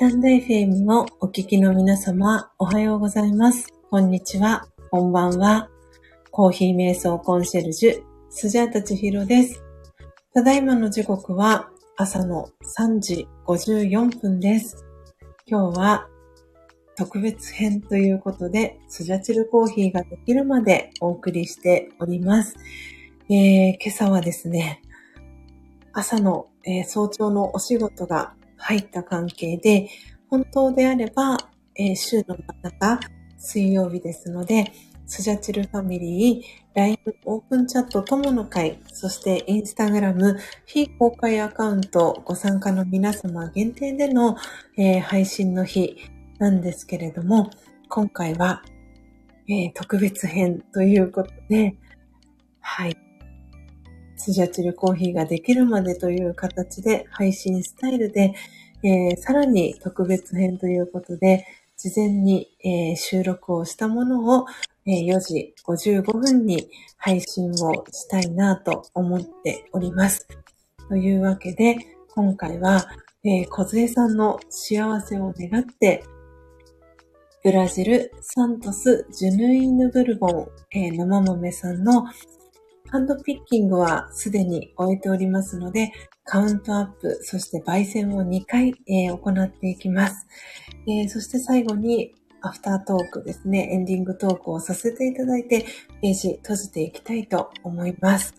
タンド FM をお聞きの皆様、おはようございます。こんにちは、こんばんは。コーヒー瞑想コンシェルジュ、スジャータチヒロです。ただいまの時刻は朝の3時54分です。今日は特別編ということで、スジャチルコーヒーができるまでお送りしております。えー、今朝はですね、朝の、えー早朝のお仕事が入った関係で、本当であれば、えー週の真ん中、水曜日ですので、スジャチルファミリー、LINE オープンチャット友の会、そしてインスタグラム非公開アカウントご参加の皆様限定での、えー配信の日なんですけれども、今回は、えー特別編ということで、はい。スジャチルコーヒーができるまでという形で配信スタイルで、えーさらに特別編ということで、事前に、えー収録をしたものを、えー4時55分に配信をしたいなと思っております。というわけで、今回は、えー、小杖さんの幸せを願って、ブラジル、サントス、ジュヌイヌブルボン、えー生豆さんのハンドピッキングはすでに終えておりますので、カウントアップ、そして焙煎を2回、えー行っていきます、えーそして最後にアフタートークですね、エンディングトークをさせていただいて、ページ閉じていきたいと思います。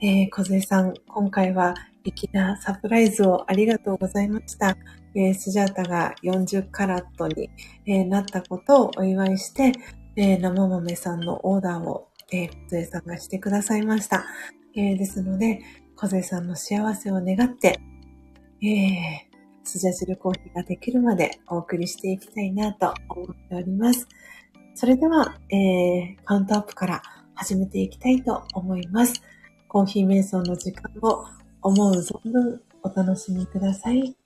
えー、小杉さん、今回は粋なサプライズをありがとうございました。えースジャータが40カラットに、えーなったことをお祝いして、えー生豆さんのオーダーを、えー、小さんがしてくださいました。えーですので、小杉さんの幸せを願って、えー、スジャチルコーヒーができるまでお送りしていきたいなと思っております。それでは、えー、カウントアップから始めていきたいと思います。コーヒー瞑想の時間を思う存分お楽しみください。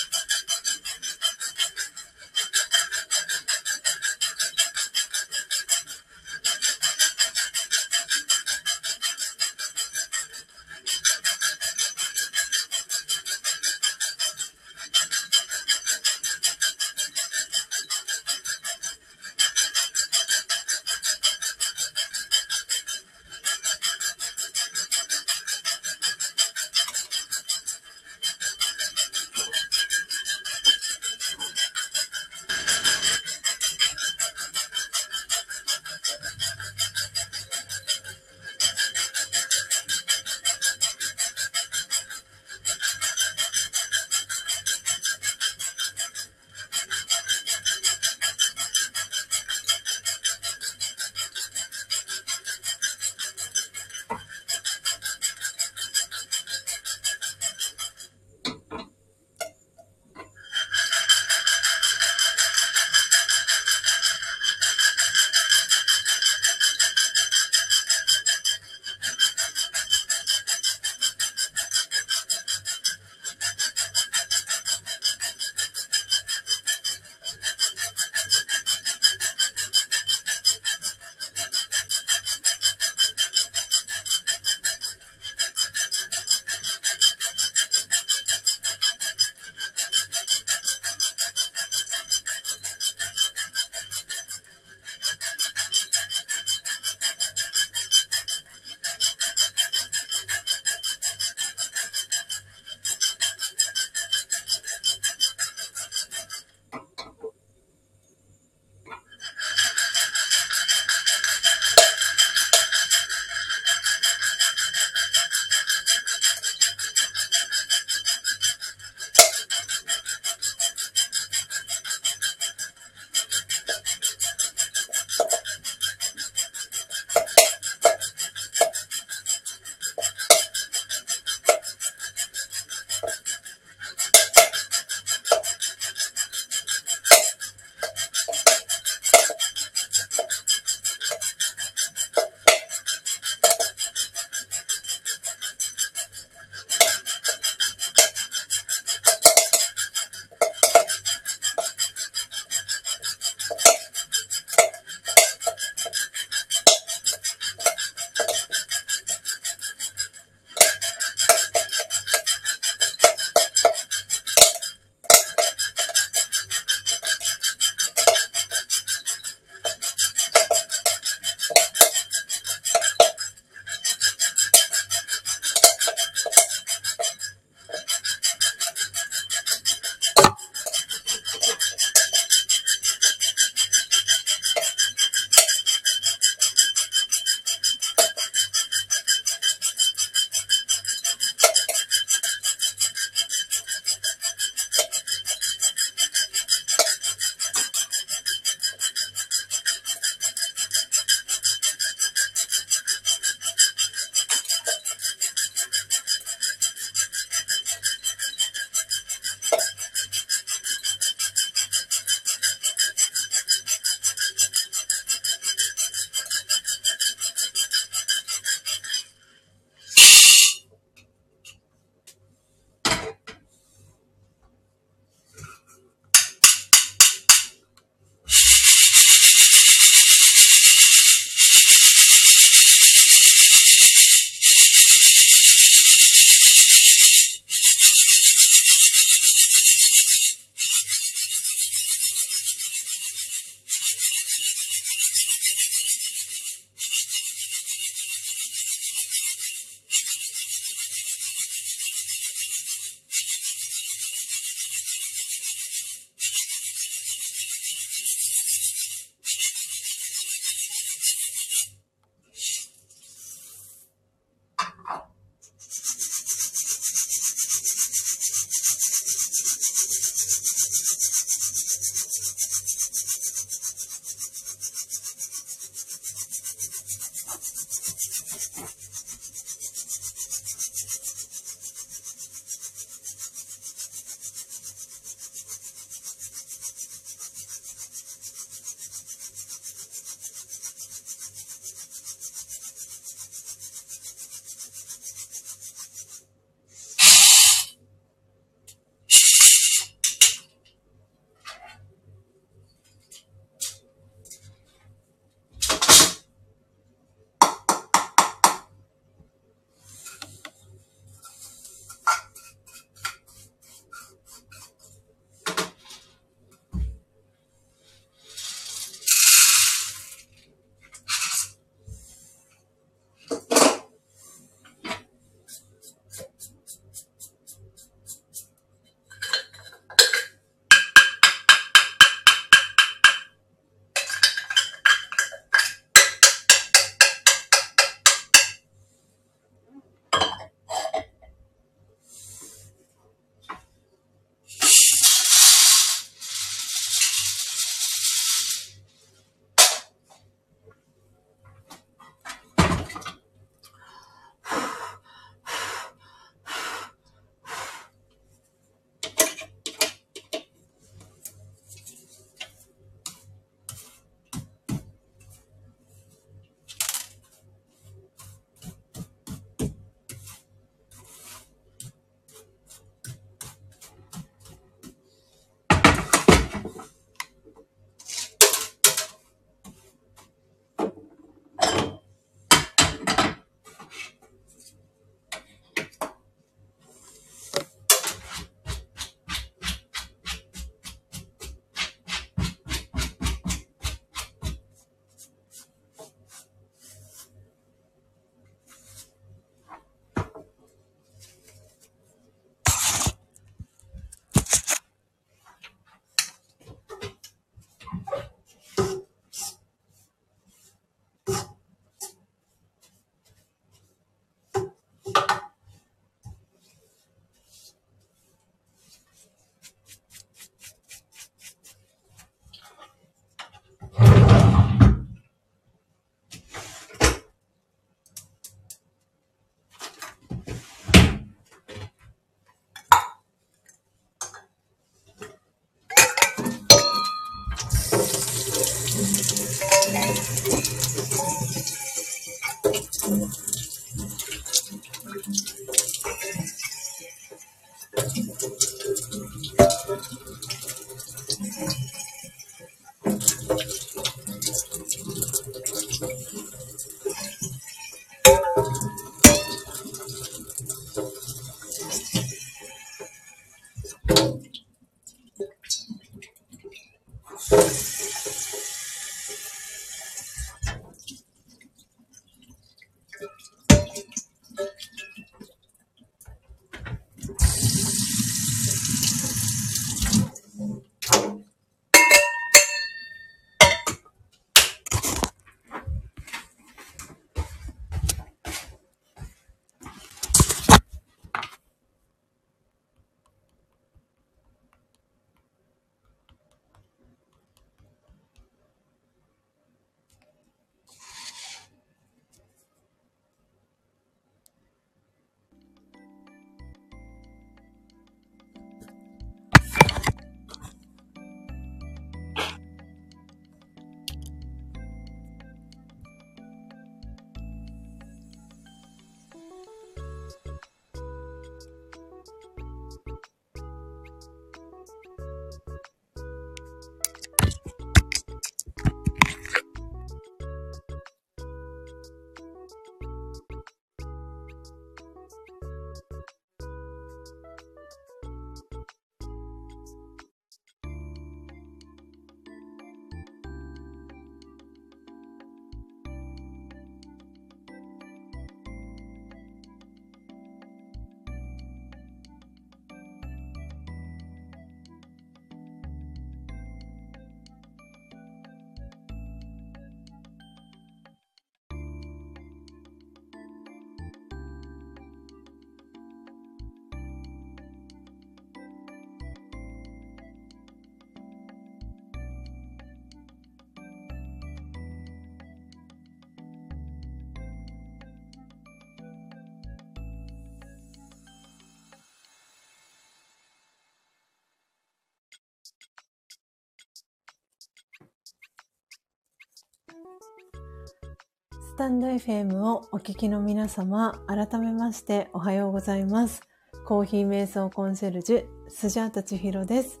タンド FM をお聞きの皆様、改めましておはようございます。コーヒー瞑想コンシェルジュ、スジャータチヒロです。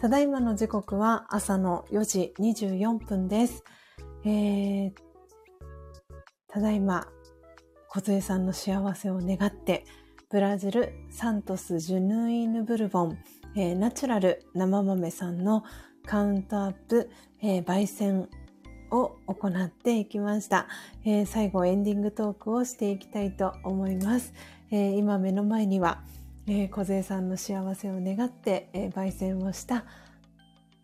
ただいまの時刻は朝の4時24分です。えー、ただいま、小杖さんの幸せを願って、ブラジルサントスジュヌイヌブルボン、えー、ナチュラル生豆さんのカウントアップ、えー、焙煎を行っていきました、えー、最後エンディングトークをしていきたいと思います。えー、今目の前には、えー、小勢さんの幸せを願って、えー、焙煎をした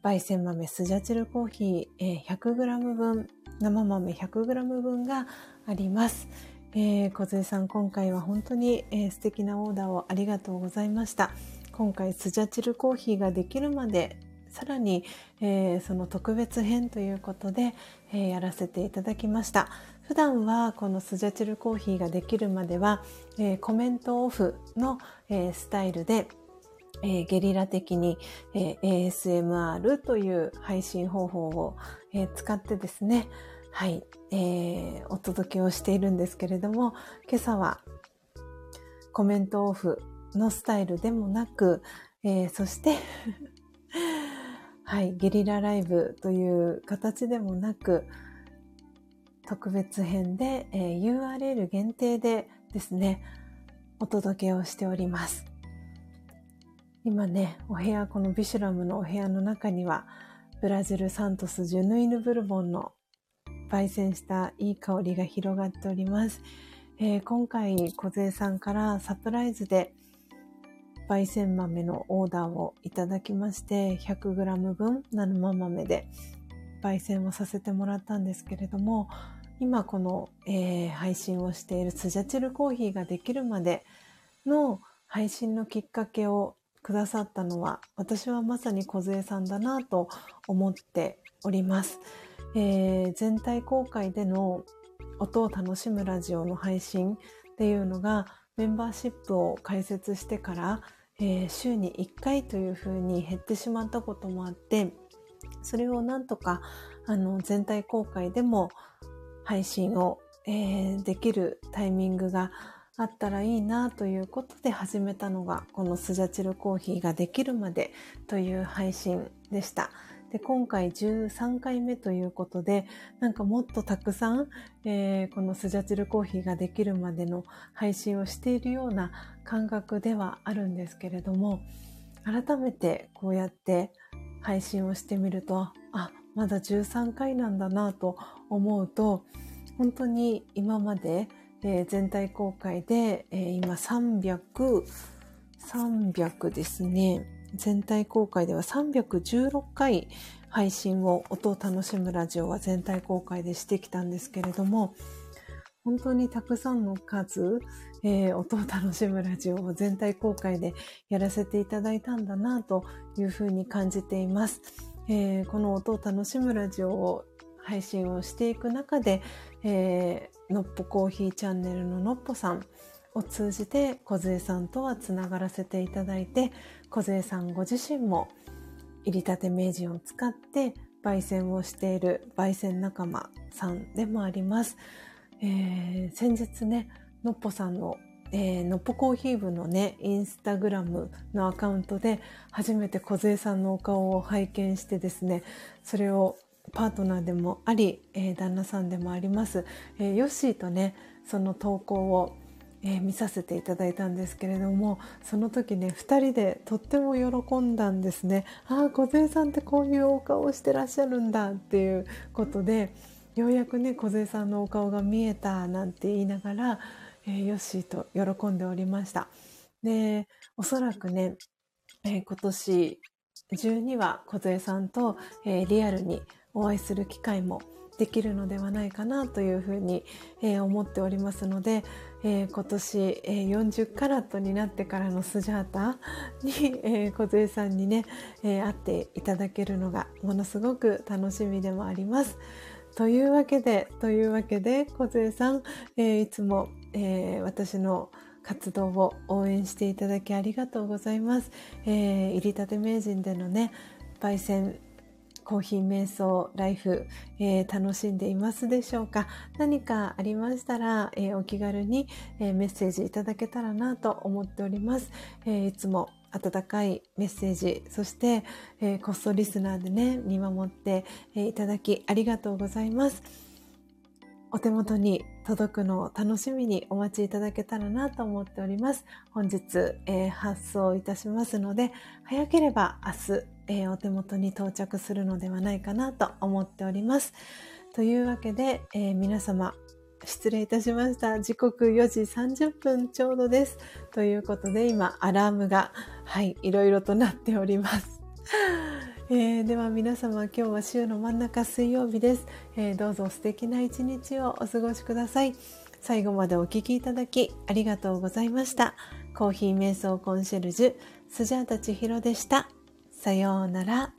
焙煎豆スジャチルコーヒー、えー、100g 分、生豆 100g 分があります。えー、小杖さん、今回は本当に、えー、素敵なオーダーをありがとうございました。今回スジャチルコーヒーができるまでさらに、えー、その特別編ということで、えー、やらせていただきました。普段はこのスジャチルコーヒーができるまでは、えー、コメントオフの、えスタイルで、えゲリラ的に、え ASMR という配信方法を、え使ってですね、はい、えお届けをしているんですけれども、今朝はコメントオフのスタイルでもなく、えそしてはい、ゲリラライブという形でもなく、特別編で、えー、URL 限定でですね、お届けをしております。今ね、お部屋、このビシュラムのお部屋の中には、ブラジルサントスジュヌイヌブルボンの焙煎したいい香りが広がっております。えー、今回、小勢さんからサプライズで、焙煎豆のオーダーをいただきまして、100g 分生豆で焙煎をさせてもらったんですけれども、今この、えー、配信をしているスジャチルコーヒーができるまでの配信のきっかけをくださったのは、私はまさに小杖さんだなと思っております。えー、全体公開での音を楽しむラジオの配信っていうのがメンバーシップを開設してから、えー、週に1回というふうに減ってしまったこともあって、それをなんとか、あの、全体公開でも配信を、えー、できるタイミングがあったらいいなということで始めたのが、このスジャチルコーヒーができるまでという配信でした。で、今回13回目ということで、なんかもっとたくさん、えー、このスジャチルコーヒーができるまでの配信をしているような感覚ではあるんですけれども、改めてこうやって配信をしてみると、あ、まだ13回なんだなと思うと、本当に今まで、えー、全体公開で、えー、今300、300ですね。全体公開では316回配信を音を楽しむラジオは全体公開でしてきたんですけれども、本当にたくさんの数、えー、音を楽しむラジオを全体公開でやらせていただいたんだなというふうに感じています。えー、この音を楽しむラジオを配信をしていく中で、えー、のっぽコーヒーチャンネルののっぽさん、を通じて小杖さんとはつながらせていただいて、小杖さんご自身も入りたて名人を使って焙煎をしている焙煎仲間さんでもあります。えー、先日ね、のっぽさんのえー、のっぽコーヒー部のね、インスタグラムのアカウントで初めて小杖さんのお顔を拝見してですね、それをパートナーでもあり、えー、旦那さんでもあります、えー、ヨッシーとね、その投稿をえー、見させていただいたんですけれどもその時ね2人でとっても喜んだんですね。ああ梢さんってこういうお顔をしてらっしゃるんだっていうことでようやくね梢さんのお顔が見えたなんて言いながら、えー、ヨッシーと喜んでおりました。でおそらくね、えー、今年中には梢さんと、え、リアルにお会いする機会もできるのではないかなというふうに、えー、思っておりますので、えー、今年、えー、40カラットになってからのスジャータに、えー、小さんにね、え会っていただけるのがものすごく楽しみでもあります。というわけで、というわけで、小杖さん、えいつも、え私の活動を応援していただきありがとうございます。えー、入りたて名人でのね、焙煎コーヒー瞑想ライフ、えー、楽しんでいますでしょうか？何かありましたら、えー、お気軽に、えー、メッセージいただけたらなと思っております。えいつも温かいメッセージ、そして、えコストリスナーでね、見守って、えいただきありがとうございます。お手元に届くのを楽しみにお待ちいただけたらなと思っております。本日、えー、発送いたしますので、早ければ明日、えー、お手元に到着するのではないかなと思っております。というわけで、えー、皆様、失礼いたしました。時刻4時30分ちょうどです。ということで、今、アラームが、はい、いろいろとなっております。えー、では皆様今日は週の真ん中水曜日です、えー、どうぞ素敵な一日をお過ごしください最後までお聴きいただきありがとうございましたコーヒー瞑想コンシェルジュスジャータチヒロでしたさようなら。